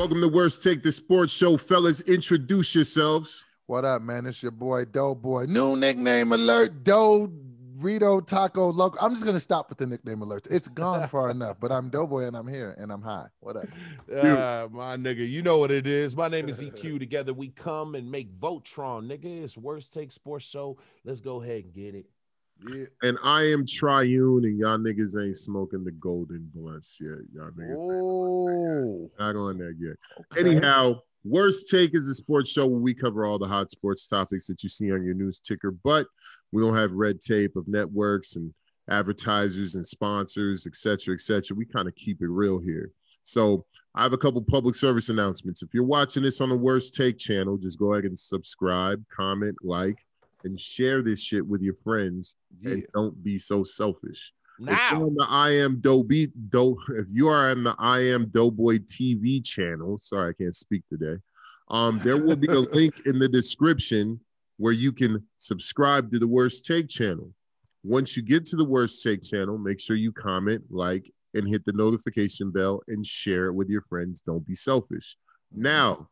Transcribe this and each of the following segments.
Welcome to Worst Take the Sports Show, fellas. Introduce yourselves. What up, man? It's your boy Doughboy. New nickname alert, Doe Rito Taco Loco. I'm just gonna stop with the nickname alerts. It's gone far enough, but I'm Doughboy and I'm here and I'm high. What up? Uh, my nigga, you know what it is. My name is EQ. Together we come and make Voltron, nigga. It's Worst Take Sports Show. Let's go ahead and get it. Yeah. And I am Triune, and y'all niggas ain't smoking the golden blunts yet. Y'all niggas Oh. not on that yet. okay. Anyhow, Worst Take is a sports show where we cover all the hot sports topics that you see on your news ticker, but we don't have red tape of networks and advertisers and sponsors, et cetera, et cetera. We kind of keep it real here. So I have a couple public service announcements. If you're watching this on the Worst Take channel, just go ahead and subscribe, comment, like, and share this shit with your friends. Yeah. And don't be so selfish. If Now, on the I am Dobie Do if you are on the I am Doughboy TV channel, sorry, I can't speak today. Um, there will be a link in the description where you can subscribe to the Worst Take channel. Once you get to the Worst Take channel, make sure you comment, like, and hit the notification bell and share it with your friends. Don't be selfish. Now,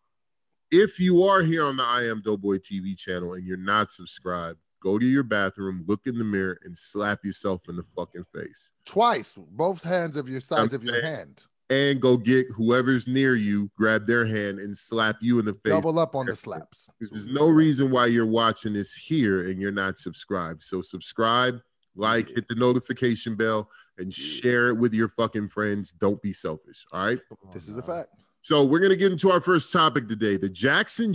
if you are here on the I am Doughboy TV channel and you're not subscribed, go to your bathroom, look in the mirror, and slap yourself in the fucking face. Twice, both hands of your sides I'm of your saying- hand. And go get whoever's near you, grab their hand, and slap you in the face. Double up on the slaps. There's no reason why you're watching this here and you're not subscribed. So subscribe, like, hit the notification bell, and share it with your fucking friends. Don't be selfish. All right. This is a fact. So we're gonna get into our first topic today. The Jackson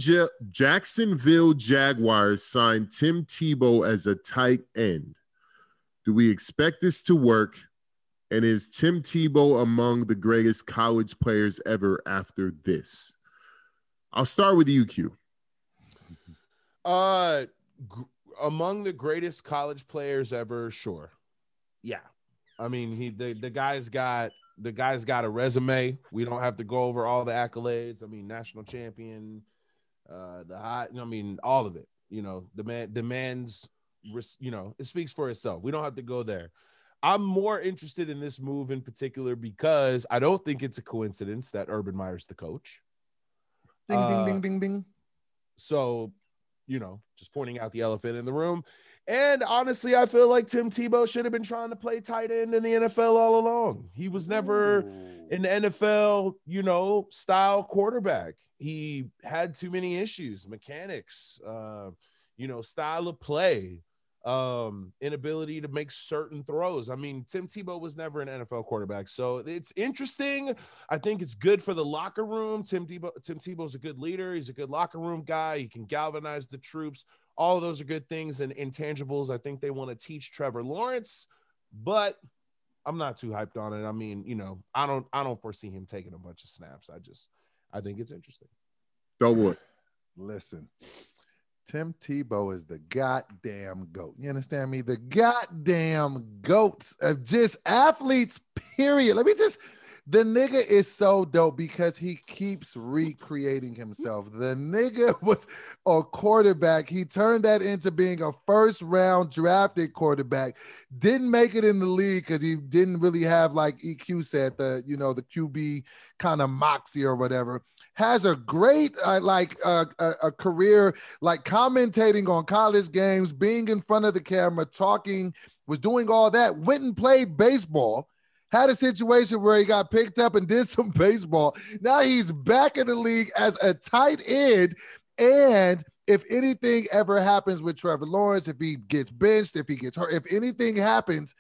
Jacksonville Jaguars signed Tim Tebow as a tight end. Do we expect this to work? And is Tim Tebow among the greatest college players ever after this? I'll start with you, Q. uh, gr- among the greatest college players ever, sure. Yeah, I mean, he the the guy's got the guy's got a resume. We don't have to go over all the accolades. I mean, national champion, uh, the high. I mean, all of it. You know, the man demands. You know, it speaks for itself. We don't have to go there. I'm more interested in this move in particular because I don't think it's a coincidence that Urban Meyer's the coach. Ding, Uh, ding, ding, ding, ding. So, you know, just pointing out the elephant in the room. And honestly, I feel like Tim Tebow should have been trying to play tight end in the NFL all along. He was never Ooh. an NFL, you know, style quarterback. He had too many issues, mechanics, uh, you know, style of play, um, inability to make certain throws. I mean, Tim Tebow was never an NFL quarterback, so it's interesting. I think it's good for the locker room. Tim Tebow, Tim Tebow's a good leader. He's a good locker room guy. He can galvanize the troops. All those are good things and intangibles. I think they want to teach Trevor Lawrence, but I'm not too hyped on it. I mean, you know, I don't I don't foresee him taking a bunch of snaps. I just I think it's interesting. Doughboy. Listen, Tim Tebow is the goddamn goat. You understand me? The goddamn goats of just athletes, period. Let me just, the nigga is so dope because he keeps recreating himself. The nigga was a quarterback. He turned that into being a first round drafted quarterback. Didn't make it in the league because he didn't really have, like EQ said, the, you know, the QB kind of moxie or whatever has a great uh, like uh, a, a career like commentating on college games being in front of the camera talking was doing all that went and played baseball had a situation where he got picked up and did some baseball. Now he's back in the league as a tight end. And if anything ever happens with Trevor Lawrence if he gets benched if he gets hurt if anything happens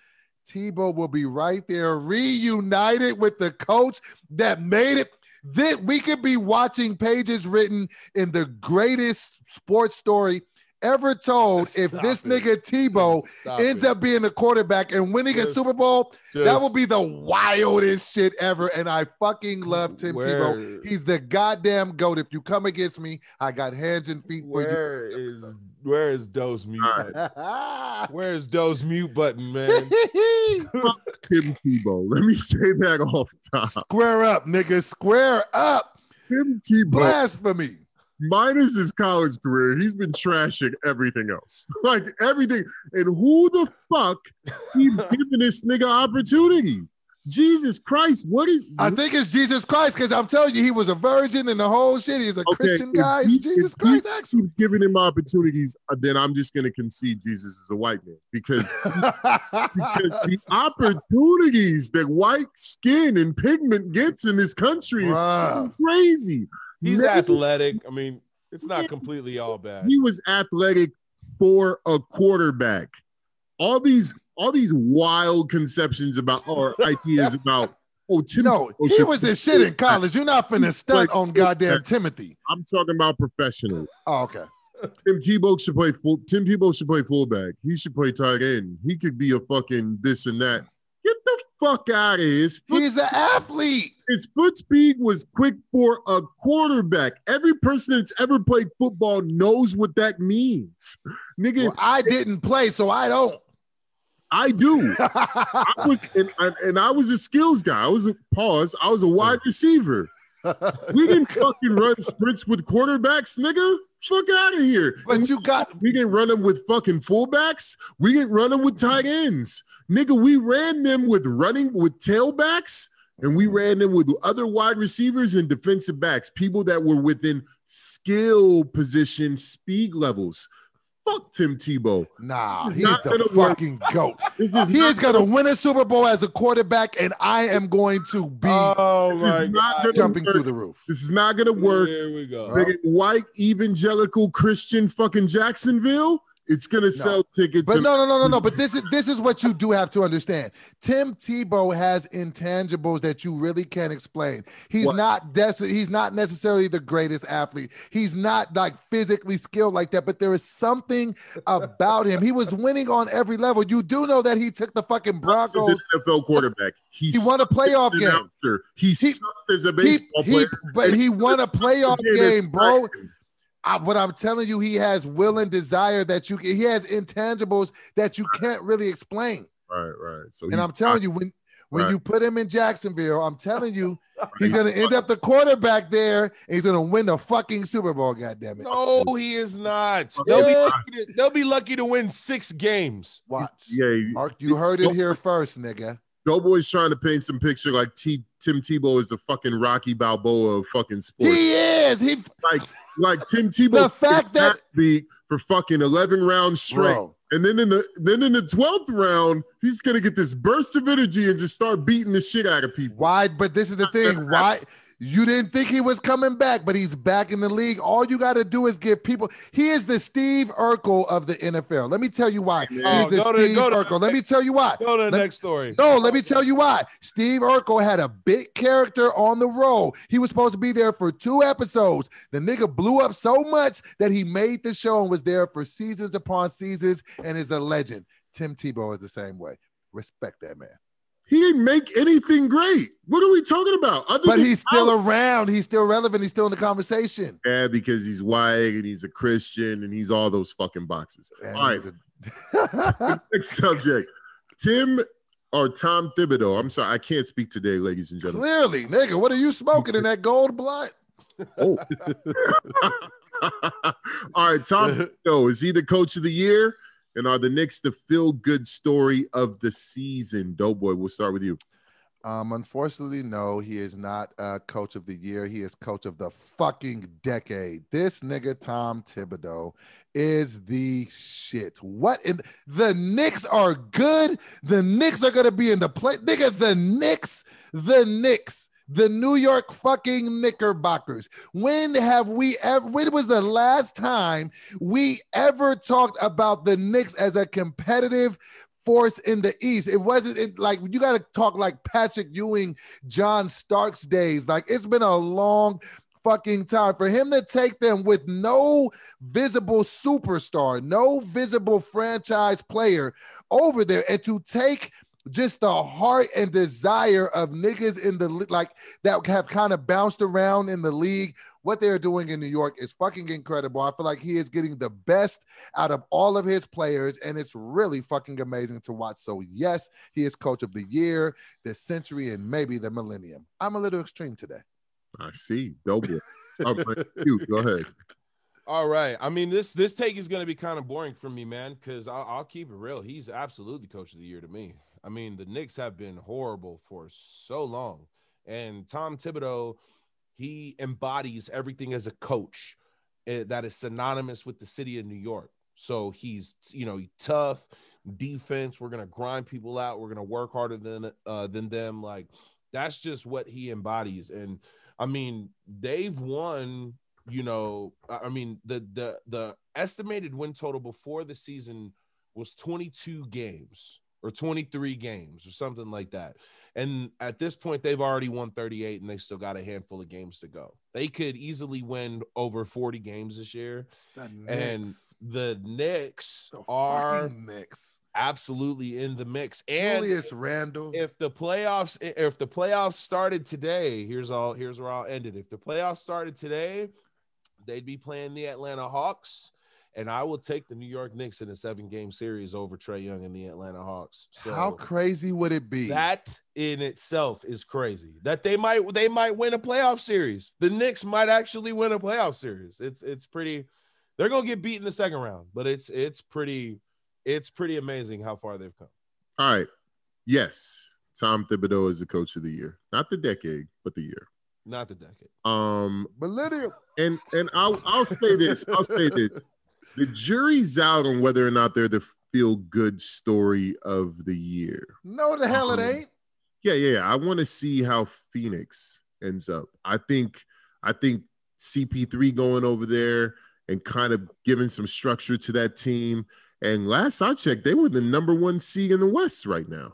Tebow will be right there reunited with the coach that made it. That we could be watching pages written in the greatest sports story ever told if this it. nigga Tebow Just ends it. up being the quarterback and winning a Super Bowl. that Just will be the wildest shit ever. And I fucking love Tim where- Tebow. He's the goddamn goat. If you come against me, I got hands and feet for you. Is, where is Doe's mute button? Where is Doe's mute button, man? Tim Tebow. Let me say that off top. Square up, nigga. Square up. Tim Tebow. Blasphemy. Minus his college career, he's been trashing everything else. Like everything. And who the fuck keeps giving this nigga opportunity? Jesus Christ, what is I think it's Jesus Christ because I'm telling you, he was a virgin and the whole shit. He's a Okay, Christian guy. He- Jesus Christ, actually. giving him opportunities, uh, then I'm just gonna concede Jesus is a white man because because the opportunities that white skin and pigment gets in this country is crazy. He's Nigga, athletic. I mean, it's not completely all bad. He was athletic for a quarterback. All these all these wild conceptions about or ideas about oh Tim No, he was be the shit in college. You're not finna stunt Like, on oh, goddamn Timothy. I'm talking about professional. Oh, okay. Tim Tebow should play full. Tim Tebow should play fullback. He should play tight end. He could be a fucking this and that. Fuck out of here. His foot, He's an athlete. his foot speed was quick for a quarterback. Every person that's ever played football knows what that means. Nigga, Well, I didn't play, so I don't. I do. I was and, and, and I was a skills guy. I was a pause. I was a wide receiver. We didn't fucking run sprints with quarterbacks, nigga. Fuck out of here. but you got We didn't run them with fucking fullbacks. We didn't run them with tight ends. Nigga, we ran them with running with tailbacks and we mm-hmm. ran them with other wide receivers and defensive backs, people that were within skill position speed levels. Fuck Tim Tebow. nah. He's not the gonna work. fucking goat. This is He not is gonna win a Super Bowl as a quarterback, and I am going to be Oh This my is not jumping work. through the roof. This is not gonna work. Here we go. Big white evangelical Christian fucking Jacksonville. It's gonna sell tickets. But no, no, no, no, no. But this is this is what you do have to understand. Tim Tebow has intangibles that you really can't explain. He's What? not des- he's not necessarily the greatest athlete. He's not like physically skilled like that, but there is something about him. He was winning on every level. You do know that he took the fucking Broncos. NFL quarterback. He, He won a playoff sucked as an game. announcer. He, He- sucked as a baseball he, player. but he won a playoff game, bro. I, what I'm telling you, he has will and desire that you he has intangibles that you can't really explain. Right, right. So And I'm telling you, when when Right. you put him in Jacksonville, I'm telling you, he's gonna end up the quarterback there, and he's gonna win the fucking Super Bowl. God damn it! No, he is not. They'll be, lucky to, they'll be lucky to win six games. Watch, Yeah, Mark, you heard it here first, nigga. Doughboy's trying to paint some picture like T, Tim Tebow is the fucking Rocky Balboa of fucking sports. He is. He, like, like Tim Tebow The fact that- beat for fucking 11 rounds straight. bro. And then in the then in the 12th round, he's gonna get this burst of energy and just start beating the shit out of people. Why? But this is the thing. Why? You didn't think he was coming back, but he's back in the league. All you got to do is give people. He is the Steve Urkel of the NFL. Let me tell you why. He's Oh, the go to- Steve to- Urkel. Let me tell you why. Go to the Let- next story. No, let me tell you why. Steve Urkel had a big character on the roll. He was supposed to be there for two episodes. The nigga blew up so much that he made the show and was there for seasons upon seasons and is a legend. Tim Tebow is the same way. Respect that man. He didn't make anything great. What are we talking about? Other But he's still talent? around. He's still relevant. He's still in the conversation. yeah, because he's white and he's a Christian and he's all those fucking boxes. And all right, a- next subject. Tim or Tom Thibodeau. I'm sorry, I can't speak today, ladies and gentlemen. Clearly, nigga, what are you smoking in that gold blunt? Oh. all right, Tom Thibodeau. Is he the coach of the year? And are the Knicks the feel good story of the season? Doughboy, we'll start with you. Um, unfortunately, no, he is not uh, coach of the year. He is coach of the fucking decade. This nigga Tom Thibodeau is the shit. What in the Knicks are good. The Knicks are gonna be in the play. Nigga, the Knicks, the Knicks, the New York fucking Knickerbockers. When have we ever? When was the last time we ever talked about the Knicks as a competitive? force in the East. It wasn't it, like you got to talk like Patrick Ewing, John Starks days. Like it's been a long fucking time for him to take them with no visible superstar, no visible franchise player over there, and to take just the heart and desire of niggas in the like that have kind of bounced around in the league. What they're doing in New York is fucking incredible. I feel like he is getting the best out of all of his players, and it's really fucking amazing to watch. So, yes, he is coach of the year, the century, and maybe the millennium. I'm a little extreme today. I see. All right, you go ahead. All right. I mean, this this take is going to be kind of boring for me, man, because I'll, I'll keep it real. He's absolutely coach of the year to me. I mean, the Knicks have been horrible for so long. And Tom Thibodeau, he embodies everything as a coach eh, that is synonymous with the city of New York. So he's, you know, tough defense. We're gonna grind people out. We're gonna work harder than uh, than them. Like that's just what he embodies. And I mean, they've won. You know, I mean, the the the estimated win total before the season was 22 games or 23 games or something like that. And at this point, they've already won 38 and they still got a handful of games to go. They could easily win over 40 games this year. The And the Knicks The are Knicks. absolutely in the mix. And Julius Randle. if the playoffs if the playoffs started today, here's all here's where I'll end it. If the playoffs started today, they'd be playing the Atlanta Hawks. And I will take the New York Knicks in a seven game series over Trae Young and the Atlanta Hawks. So How crazy would it be? that in itself is crazy. That they might they might win a playoff series. The Knicks might actually win a playoff series. It's it's pretty. They're gonna get beat in the second round, but it's it's pretty it's pretty amazing how far they've come. All right. Yes, Tom Thibodeau is the coach of the year, not the decade, but the year. Not the decade. Um, Millennium. And and I'll I'll say this. I'll say this. The jury's out on whether or not they're the feel good story of the year. No, the hell it Um, ain't. Yeah, yeah. I want to see how Phoenix ends up. I think I think CP3 going over there and kind of giving some structure to that team. And last I checked, they were the number one seed in the West right now.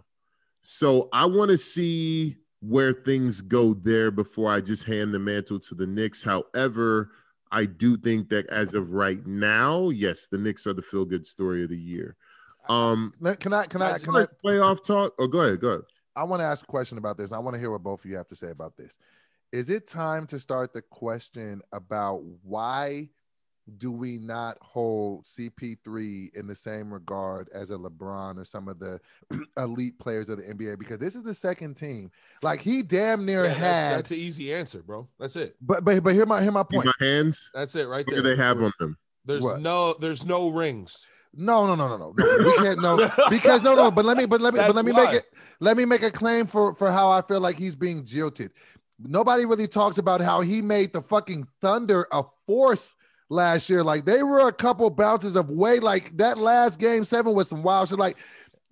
So I want to see where things go there before I just hand the mantle to the Knicks. However, I do think that as of right now, yes, the Knicks are the feel good story of the year. Um, Can I? Can I? Can I? playoff talk. Oh, go ahead, go ahead. I want to ask a question about this. I want to hear what both of you have to say about this. Is it time to start the question about why do we not hold CP3 in the same regard as a LeBron or some of the elite players of the NBA? Because this is the second team. Like he damn near Yeah, that's, had, that's an easy answer, bro. That's it. but but but hear my hear my Use point. my hands. That's it right What do there. they have on them? There's What? no there's no rings. No, no, no, no, no, no. We can't no because no, no. But let me, but let me, but let me why. make it. Let me make a claim for for how I feel like he's being jilted. Nobody really talks about how he made the fucking Thunder a force last year. Like they were a couple bounces of way. Like that last game seven was some wild shit. Like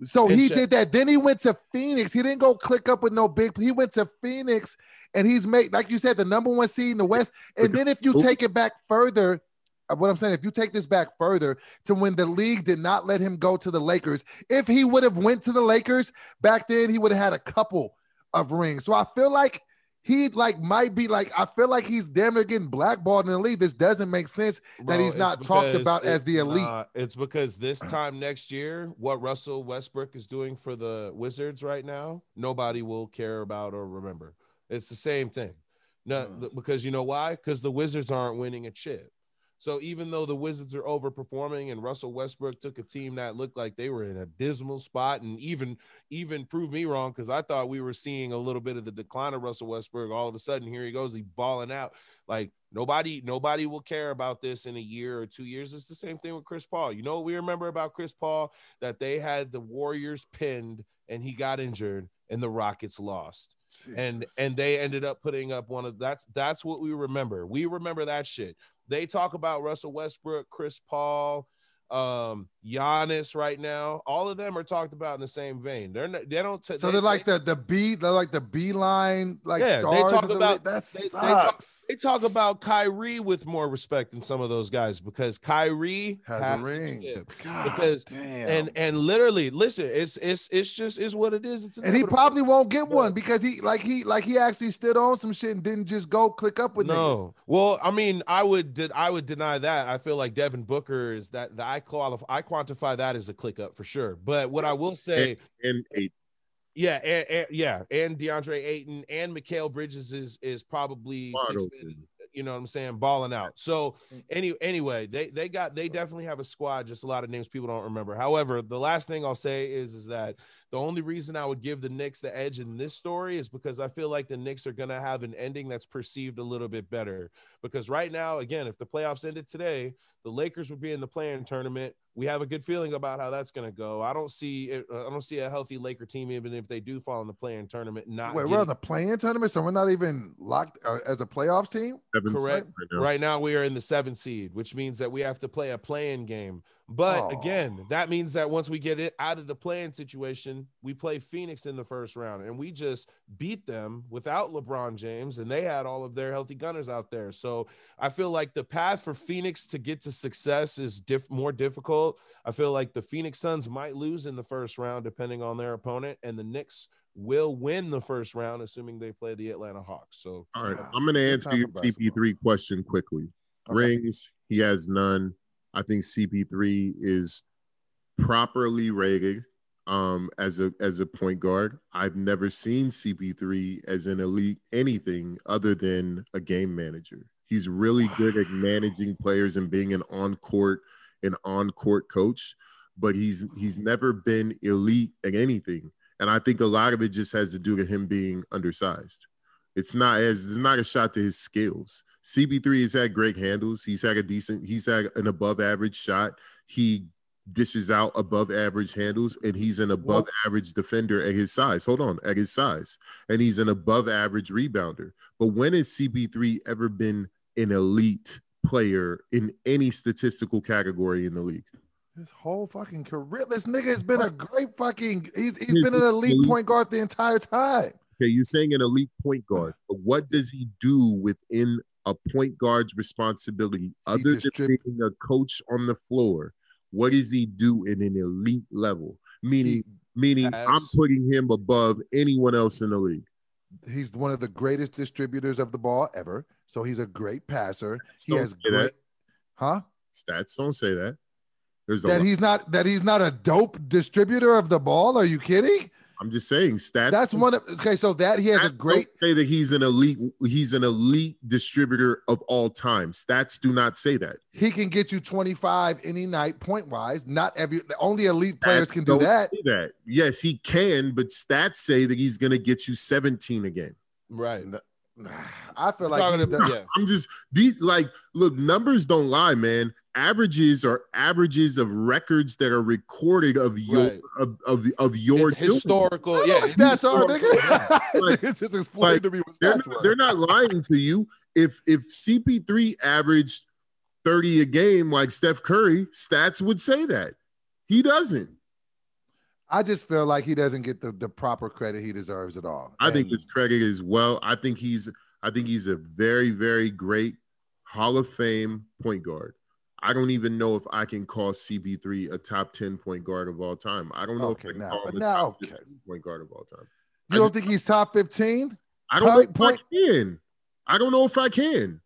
so he did that. Then he went to Phoenix. He didn't go click up with no big. He went to Phoenix and he's made like you said the number one seed in the West. And then if you take it back further. uh, What I'm saying, if you take this back further to when the league did not let him go to the Lakers, if he would have went to the Lakers back then, he would have had a couple of rings. So I feel like he like might be like I feel like he's damn near getting blackballed in the league. This doesn't make sense. That he's not talked about as the elite. nah, it's because this time next year, what Russell Westbrook is doing for the Wizards right now, nobody will care about or remember. It's the same thing. No, Hmm. because you know why? Because the Wizards aren't winning a chip. So even though the Wizards are overperforming and Russell Westbrook took a team that looked like they were in a dismal spot and even even proved me wrong because I thought we were seeing a little bit of the decline of Russell Westbrook. All of a sudden, here he goes, he balling out. Like nobody, nobody will care about this in a year or two years. It's the same thing with Chris Paul. You know what we remember about Chris Paul? That they had the Warriors pinned and he got injured and the Rockets lost and and they ended up putting up one of that's that's what we remember. We remember that shit. They talk about Russell Westbrook, Chris Paul, um, Giannis right now. All of them are talked about in the same vein. They're not, they don't. T- so they, they're like the the B, they're like the B line, like Yeah, they talk the about- that they- they talk- sucks. they talk about Kyrie with more respect than some of those guys because Kyrie Has a ring. God because- damn. And and literally, listen, it's it's it's just is what it is. It's and he probably won't get one because he like he like he actually stood on some shit and didn't just go click up with niggas. no. Well, I mean, I would did I would deny that. I feel like Devin Booker is that that I qualify I quantify that as a click up for sure. But what I will say, And eight. yeah, and, and- yeah, and DeAndre Ayton and Mikal Bridges is is probably six open. men, you know what I'm saying, balling out. So mm. any anyway, they they got they definitely have a squad, just a lot of names people don't remember. However, the last thing I'll say is is that The only reason I would give the Knicks the edge in this story is because I feel like the Knicks are going to have an ending that's perceived a little bit better. Because right now, again, if the playoffs ended today, the Lakers would be in the play-in tournament. We have a good feeling about how that's going to go. I don't see it, I don't see a healthy Laker team even if they do fall in the play-in tournament. Not Wait, we're on the play-in tournament, so we're not even locked uh, as a playoffs team. Correct. Right now. right now. we are in the seventh seed, which means that we have to play a play-in game. But oh. again, that means that once we get it out of the play-in situation, we play Phoenix in the first round, and we just beat them without LeBron James, and they had all of their healthy gunners out there. So I feel like the path for Phoenix to get to success is diff- more difficult. I feel like the Phoenix Suns might lose in the first round depending on their opponent, and the Knicks will win the first round, assuming they play the Atlanta Hawks. So, all right, I'm going to answer your CP3 question quickly. Okay. Rings, he has none. I think CP3 is properly rated um, as a as a point guard. I've never seen CP3 as an elite anything other than a game manager. He's really good at managing players and being an on court an on court coach, but he's he's never been elite at anything. And I think a lot of it just has to do with him being undersized. It's not as it's not a shot to his skills. CP3 has had great handles. He's had a decent, he's had an above average shot. He dishes out above average handles, and he's an above well, average defender at his size. Hold on, at his size. And he's an above average rebounder. But when has CP3 ever been an elite player in any statistical category in the league? His whole fucking career. This nigga has been a great fucking, he's, he's been an elite point guard the entire time. Okay, you're saying an elite point guard, but what does he do within a point guard's responsibility other than being a coach on the floor? What does he do in an elite level? Meaning, he meaning has, I'm putting him above anyone else in the league. He's one of the greatest distributors of the ball ever. So he's a great passer. He has great, that. huh? Stats don't say that. There's that he's not that he's not a dope distributor of the ball. Are you kidding? I'm just saying stats. That's one of okay. So that he has a great say that he's an elite. He's an elite distributor of all time. Stats do not say that. He can get you 25 any night point wise. Not every only elite players stats can do that. that. Yes, he can, but stats say that he's going to get you 17 a game. Right. I feel like the, yeah. I'm just these like look numbers don't lie, man averages are averages of records that are recorded of your right. of, of, of your historical. Yeah, stats are nigga. like, it's like, to me what they're, not, they're not lying to you. If if CP3 averaged 30 a game like Steph Curry, stats would say that. He doesn't. I just feel like he doesn't get the, the proper credit he deserves at all. I and, think his credit is well. I think he's I think he's a very, very great Hall of Fame point guard. I don't even know if I can call CP3 a top 10 point guard of all time. I don't know okay, if I can now, call him now, okay. point guard of all time. You I don't just, think he's top 15? I don't point, know if I can. I don't know if I can.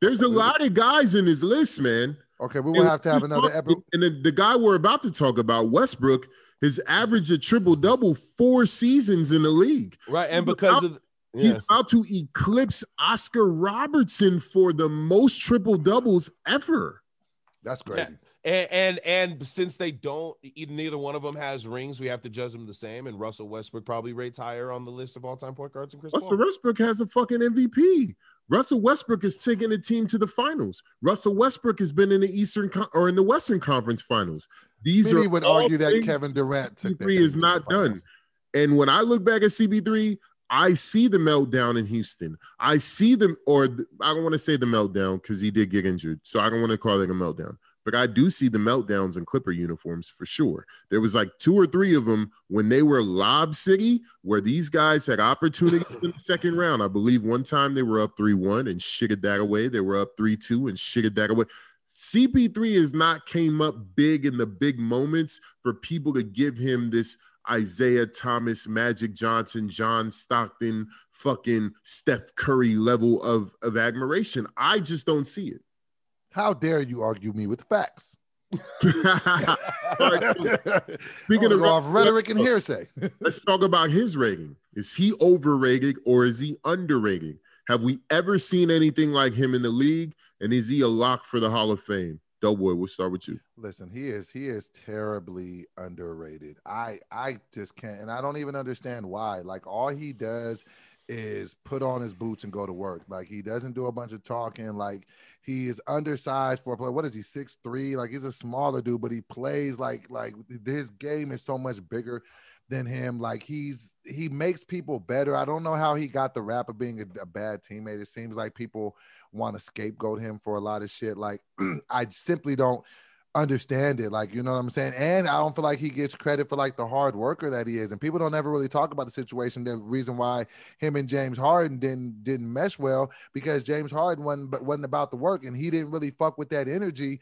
There's a lot of guys in his list, man. Okay, we will and have to have another episode. And the, the guy we're about to talk about, Westbrook, has averaged a triple double four seasons in the league. Right, and because of He's about to eclipse Oscar Robertson for the most triple doubles ever. That's crazy. Yeah. And, and and since they don't, either neither one of them has rings, we have to judge them the same. And Russell Westbrook probably rates higher on the list of all time point guards than Chris. Russell Paul. Westbrook has a fucking MVP. Russell Westbrook is taking a team to the finals. Russell Westbrook has been in the Eastern Con- or in the Western Conference Finals. These Many are would argue that Kevin Durant took CP3 is not done. And when I look back at CP3, I see the meltdown in Houston. I see them, or I don't want to say the meltdown because he did get injured. So I don't want to call it a meltdown. But I do see the meltdowns in Clipper uniforms for sure. There was like two or three of them when they were Lob City, where these guys had opportunities in the second round. I believe one time they were up 3 1 and shitted that away. They were up 3 2 and shitted that away. CP3 has not came up big in the big moments for people to give him this Isiah Thomas, Magic Johnson, John Stockton, fucking Steph Curry level of, of admiration. I just don't see it. How dare you argue me with facts? Speaking of off rhetoric and hearsay, let's talk about his rating. Is he overrated or is he underrated? Have we ever seen anything like him in the league? And is he a lock for the Hall of Fame? Doughboy, we'll start with you. Listen, he is he is terribly underrated. I I just can't, and I don't even understand why. Like all he does is put on his boots and go to work. Like he doesn't do a bunch of talking. Like he is undersized for a player. What is he? Six three. Like he's a smaller dude, but he plays like like his game is so much bigger than him. Like he's he makes people better. I don't know how he got the rap of being a, a bad teammate. It seems like people want to scapegoat him for a lot of shit. Like I simply don't understand it. Like, you know what I'm saying? And I don't feel like he gets credit for like the hard worker that he is. And people don't ever really talk about the situation. The reason why him and James Harden didn't didn't mesh well because James Harden wasn't but wasn't about the work and he didn't really fuck with that energy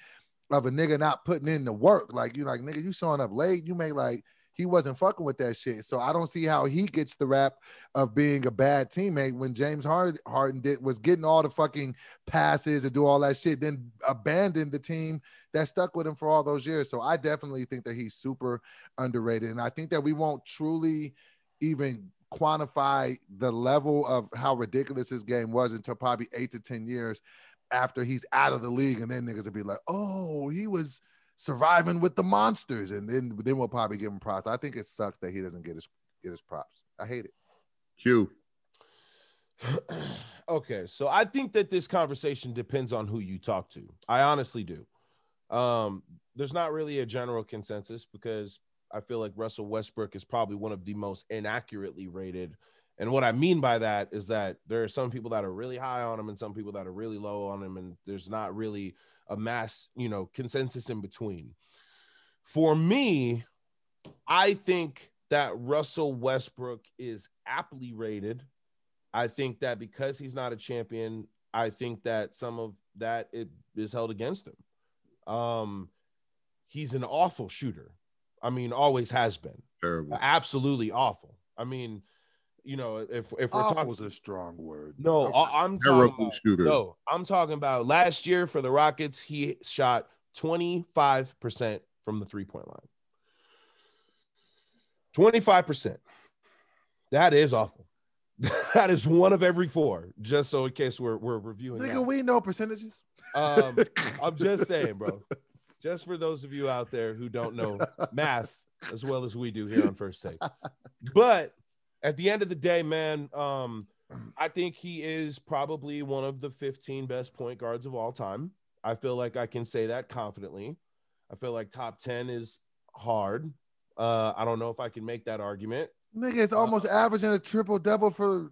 of a nigga not putting in the work. Like you like nigga, you showing up late, you make like he wasn't fucking with that shit. So I don't see how he gets the rap of being a bad teammate when James Harden did was getting all the fucking passes and do all that shit, then abandoned the team that stuck with him for all those years. So I definitely think that he's super underrated, and I think that we won't truly even quantify the level of how ridiculous his game was until probably eight to ten years after he's out of the league, and then niggas will be like, "Oh, he was." Surviving with the monsters, and then then we'll probably give him props. I think it sucks that he doesn't get his get his props. I hate it. Q. okay, so I think that this conversation depends on who you talk to. I honestly do. Um, there's not really a general consensus because I feel like Russell Westbrook is probably one of the most inaccurately rated. And what I mean by that is that there are some people that are really high on him and some people that are really low on him, and there's not really a mass, you know, consensus in between. For me, I think that Russell Westbrook is aptly rated. I think that because he's not a champion, I think that some of that it is held against him. Um, he's an awful shooter. I mean, always has been. Terrible. Absolutely awful. I mean, you know, if if we're talking, was a strong word. No, I, am talking about, shooter. No, I'm talking about last year for the Rockets. He shot 25 percent from the three point line. 25 percent. That is awful. that is one of every four. Just so in case we're we're reviewing. Nigga, we know percentages. Um, I'm just saying, bro. Just for those of you out there who don't know math as well as we do here on First Take, but at the end of the day, man, um, I think he is probably one of the 15 best point guards of all time. I feel like I can say that confidently. I feel like top 10 is hard. Uh, I don't know if I can make that argument. Nigga, it's almost uh, averaging a triple double for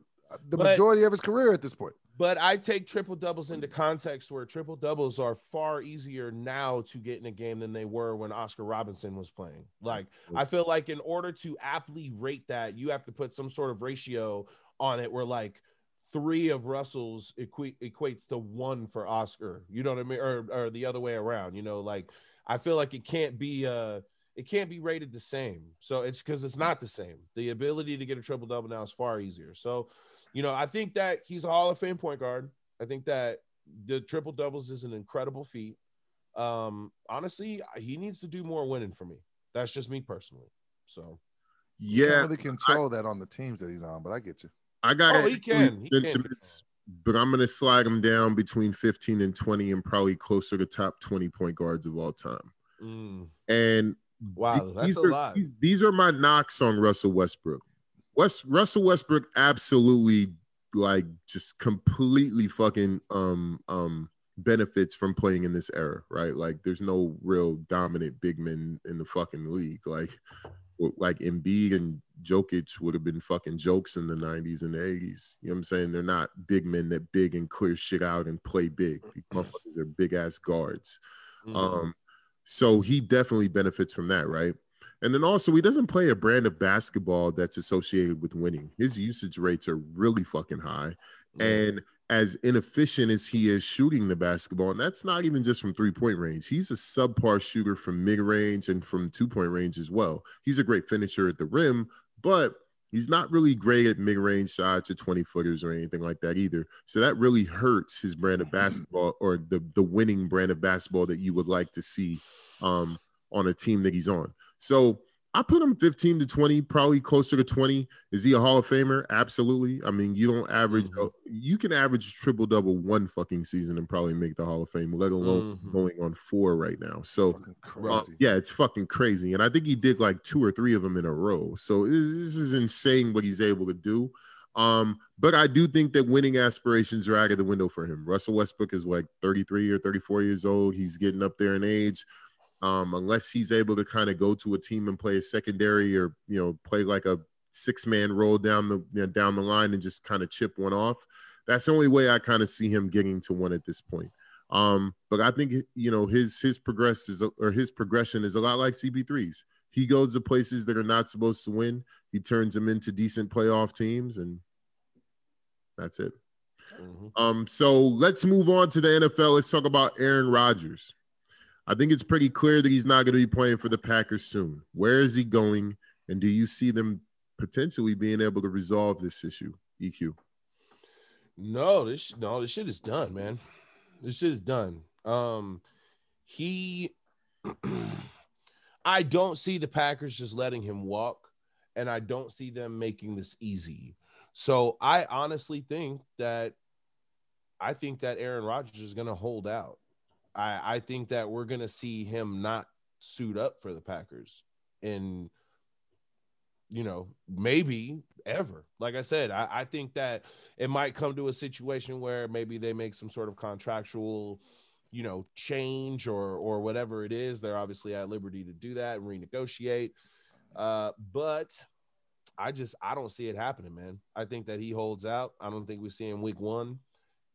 the majority of his career at this point. But I take triple doubles into context where triple doubles are far easier now to get in a game than they were when Oscar Robinson was playing. Like, I feel like in order to aptly rate that, you have to put some sort of ratio on it where like three of Russell's equ- equates to one for Oscar. You know what I mean? Or, or the other way around. You know, like I feel like it can't be uh it can't be rated the same. So it's because it's not the same. The ability to get a triple double now is far easier. So you know, I think that he's a Hall of Fame point guard. I think that the triple doubles is an incredible feat. Um, honestly, he needs to do more winning for me. That's just me personally. So, yeah, you can't really control I, that on the teams that he's on, but I get you. I got oh, he can. He can. but I'm gonna slide him down between 15 and 20, and probably closer to top 20 point guards of all time. Mm. And wow, these that's are, a lot. These, these are my knocks on Russell Westbrook. West Russell Westbrook absolutely like just completely fucking um um benefits from playing in this era, right? Like there's no real dominant big men in the fucking league. Like like Embiid and Jokic would have been fucking jokes in the 90s and the 80s. You know what I'm saying? They're not big men that big and clear shit out and play big. These motherfuckers are big ass guards. Mm-hmm. Um, so he definitely benefits from that, right? And then also, he doesn't play a brand of basketball that's associated with winning. His usage rates are really fucking high. And as inefficient as he is shooting the basketball, and that's not even just from three point range, he's a subpar shooter from mid range and from two point range as well. He's a great finisher at the rim, but he's not really great at mid range shots or 20 footers or anything like that either. So that really hurts his brand of basketball or the, the winning brand of basketball that you would like to see um, on a team that he's on. So I put him 15 to 20, probably closer to 20. Is he a Hall of Famer? Absolutely. I mean, you don't average, Mhm. you can average triple double one fucking season and probably make the Hall of Fame, let alone Mhm. going on four right now. So, Fucking uh, yeah, it's fucking crazy. And I think he did like two or three of them in a row. So this this is insane what he's able to do. Um, but I do think that winning aspirations are out of the window for him. Russell Westbrook is like 33 or 34 years old. He's getting up there in age. Um, unless he's able to kind of go to a team and play a secondary or you know play like a six man role down the you know, down the line and just kind of chip one off. That's the only way I kind of see him getting to one at this point. Um, but I think you know his his progress is or his progression is a lot like CP3's. He goes to places that are not supposed to win. He turns them into decent playoff teams, and that's it. Mhm. Um, so let's move on to the NFL. Let's talk about Aaron Rodgers. I think it's pretty clear that he's not going to be playing for the Packers soon. Where is he going? And do you see them potentially being able to resolve this issue? EQ. No, this no, this shit is done, man. This shit is done. Um, he, I don't see the Packers just letting him walk, and I don't see them making this easy. So I honestly think that, I think that Aaron Rodgers is going to hold out. I I think that we're to see him not suit up for the Packers, and you know maybe ever. Like I said, I, I think that it might come to a situation where maybe they make some sort of contractual you know change or or whatever it is. They're obviously at liberty to do that and renegotiate. Uh but i just i don't see it happening man. I think that he holds out. I don't think we see him week one.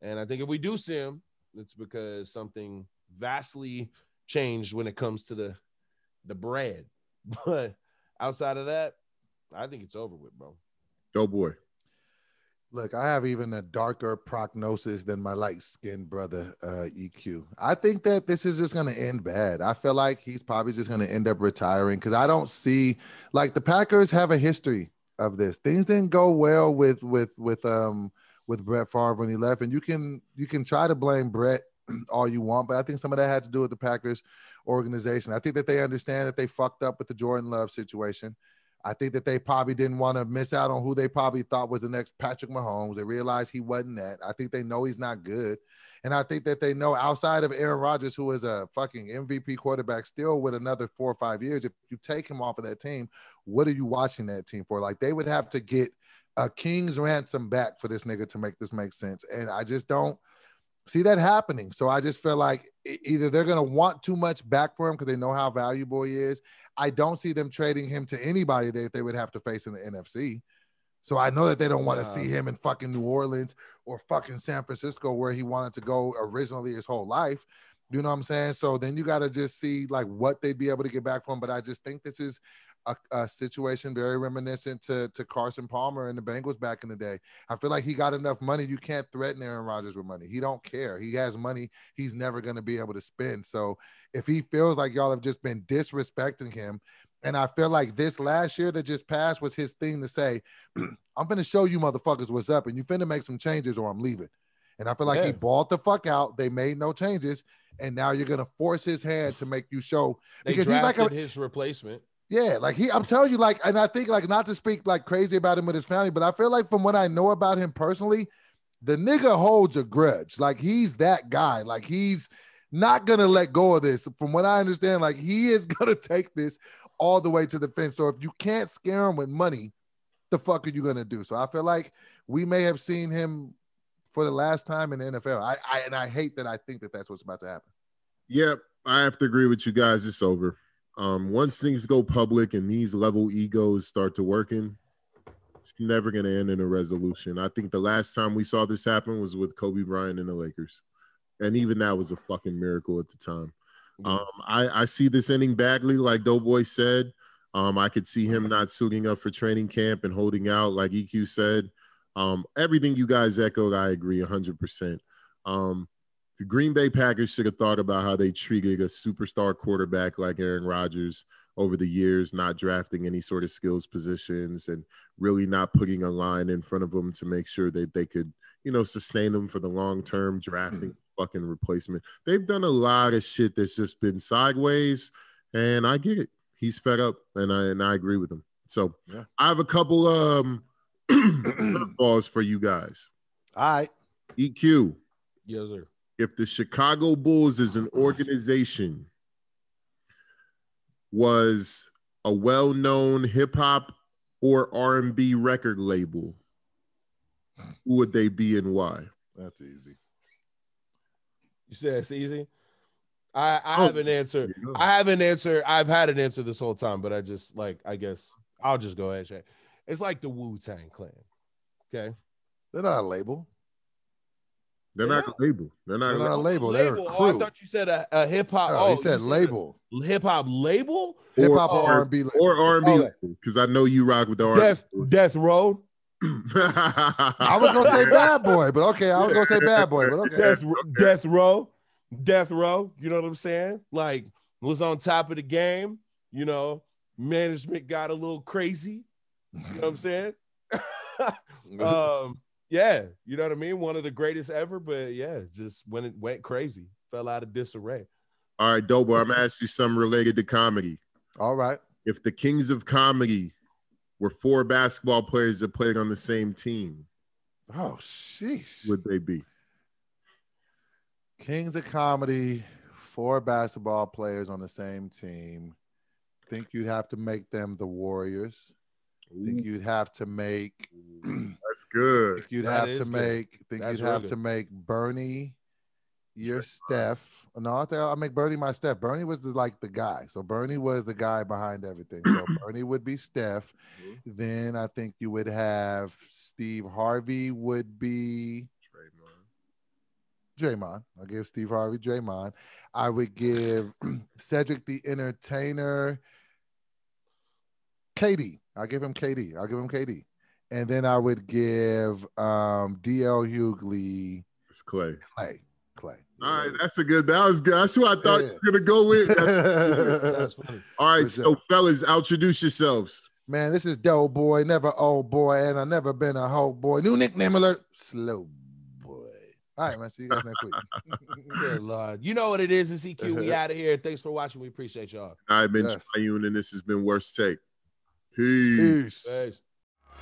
And i think if we do see him it's because something vastly changed when it comes to the the bread but outside of that i think it's over with bro Oh boy. Look, I have even a darker prognosis than my light skinned brother, uh, EQ. I think that this is just going to end bad. I feel like he's probably just going to end up retiring because I don't see like the Packers have a history of this. Things didn't go well with with with um with Brett Favre when he left, and you can you can try to blame Brett all you want, but I think some of that had to do with the Packers organization. I think that they understand that they fucked up with the Jordan Love situation. I think that they probably didn't want to miss out on who they probably thought was the next Patrick Mahomes. They realized he wasn't that. I think they know he's not good. And I think that they know outside of Aaron Rodgers, who is a fucking MVP quarterback still with another four or five years, if you take him off of that team, what are you watching that team for? Like they would have to get a king's ransom back for this nigga to make this make sense. And I just don't see that happening. So I just feel like either they're going to want too much back for him because they know how valuable he is. I don't see them trading him to anybody that they would have to face in the NFC. So I know that they don't want to Nah. see him in fucking New Orleans or fucking San Francisco where he wanted to go originally his whole life. You know what I'm saying? So then you got to just see like what they'd be able to get back from. But I just think this is a, a situation very reminiscent to, to Carson Palmer and the Bengals back in the day. I feel like he got enough money. You can't threaten Aaron Rodgers with money. He don't care. He has money he's never going to be able to spend. So if he feels like y'all have just been disrespecting him, and I feel like this last year that just passed was his thing to say, I'm going to show you motherfuckers what's up and you finna make some changes or I'm leaving. And I feel like he Yeah. balled the fuck out. They made no changes. And now you're going to force his hand to make you show they Because he's like a- his replacement yeah, like he, I'm telling you, like, and I think, like, not to speak like crazy about him with his family, but I feel like from what I know about him personally, the nigga holds a grudge. Like, he's that guy. Like, he's not gonna let go of this. From what I understand, like, he is gonna take this all the way to the fence. So if you can't scare him with money, the fuck are you gonna do? So I feel like we may have seen him for the last time in the NFL. I, I and I hate that I think that that's what's about to happen. Yep, I have to agree with you guys. It's over. Um, once things go public and these level egos start to working, it's never going to end in a resolution. I think the last time we saw this happen was with Kobe Bryant and the Lakers, and even that was a fucking miracle at the time. Um, I, I see this ending badly, like Doughboy said. Um, I could see him not suiting up for training camp and holding out, like EQ said. Um, everything you guys echoed, I agree 100%. Um, the Green Bay Packers should have thought about how they treated a superstar quarterback like Aaron Rodgers over the years, not drafting any sort of skills positions and really not putting a line in front of them to make sure that they could, you know, sustain them for the long term, drafting fucking replacement. They've done a lot of shit that's just been sideways, and I get it. he's fed up, and I and I agree with him. So Yeah. I have a couple um balls for you guys. All right. EQ. Yes, sir. If the Chicago Bulls as an organization was a well-known hip hop or R&B record label, who would they be and why? That's easy. You said it's easy. I I Oh, have an answer. you go. I have an answer. I've had an answer this whole time, but I just like I guess I'll just go ahead. Shay. It's like the Wu Tang Clan. Okay. They're not a label. They're They're not a label. They're not. They're a not a label. label. They're a Oh, I thought you said a, a hip hop. No, oh, he said label. Hip hop label. Hip hop or or R&B or R&B Okay. because I know you rock with the R&B. Death Death Row. I was gonna say bad boy, but okay. I was gonna say bad boy, but okay. Death, Death Row, Death Row. You know what I'm saying? Like was on top of the game. You know, management got a little crazy. You know what I'm saying? um, yeah, you know what I mean. One of the greatest ever, but yeah, just when it went crazy, fell out of disarray. All right, Dobo, I'm gonna ask you something related to comedy. All right. If the Kings of Comedy were four basketball players that played on the same team, Oh, sheesh. would they be? Kings of Comedy, four basketball players on the same team. Think you'd have to make them the Warriors. Think you'd have to make. That's good. think you'd That have to good. make. Think That's you'd real have good. to make Bernie your uh, Steph. No, I think I'll make Bernie my Steph. Bernie was the, like the guy. So Bernie was the guy behind everything. So Bernie would be Steph. Mm-hmm. Then I think you would have Steve Harvey would be Draymond. I'll give Steve Harvey Draymond. I would give Cedric the Entertainer KD. I'll give him KD. I'll give him KD. And then I would give um, DL Hughley It's Klay. Klay. Klay. All right, that's a good. That was good. That's who I thought Yeah. you were gonna go with. That's- That's funny. All right, Good so job. fellas, introduce yourselves. Man, this is Doe Boy, never old boy, and I never been a hoe boy. New nickname alert, Slow Boy. All right, man. See you guys next week. Good Lord. You know what it is. It's EQ. We out of here. Thanks for watching. We appreciate y'all. I've been Yes. Triune, and this has been Worst Take. Peace. Peace. Peace.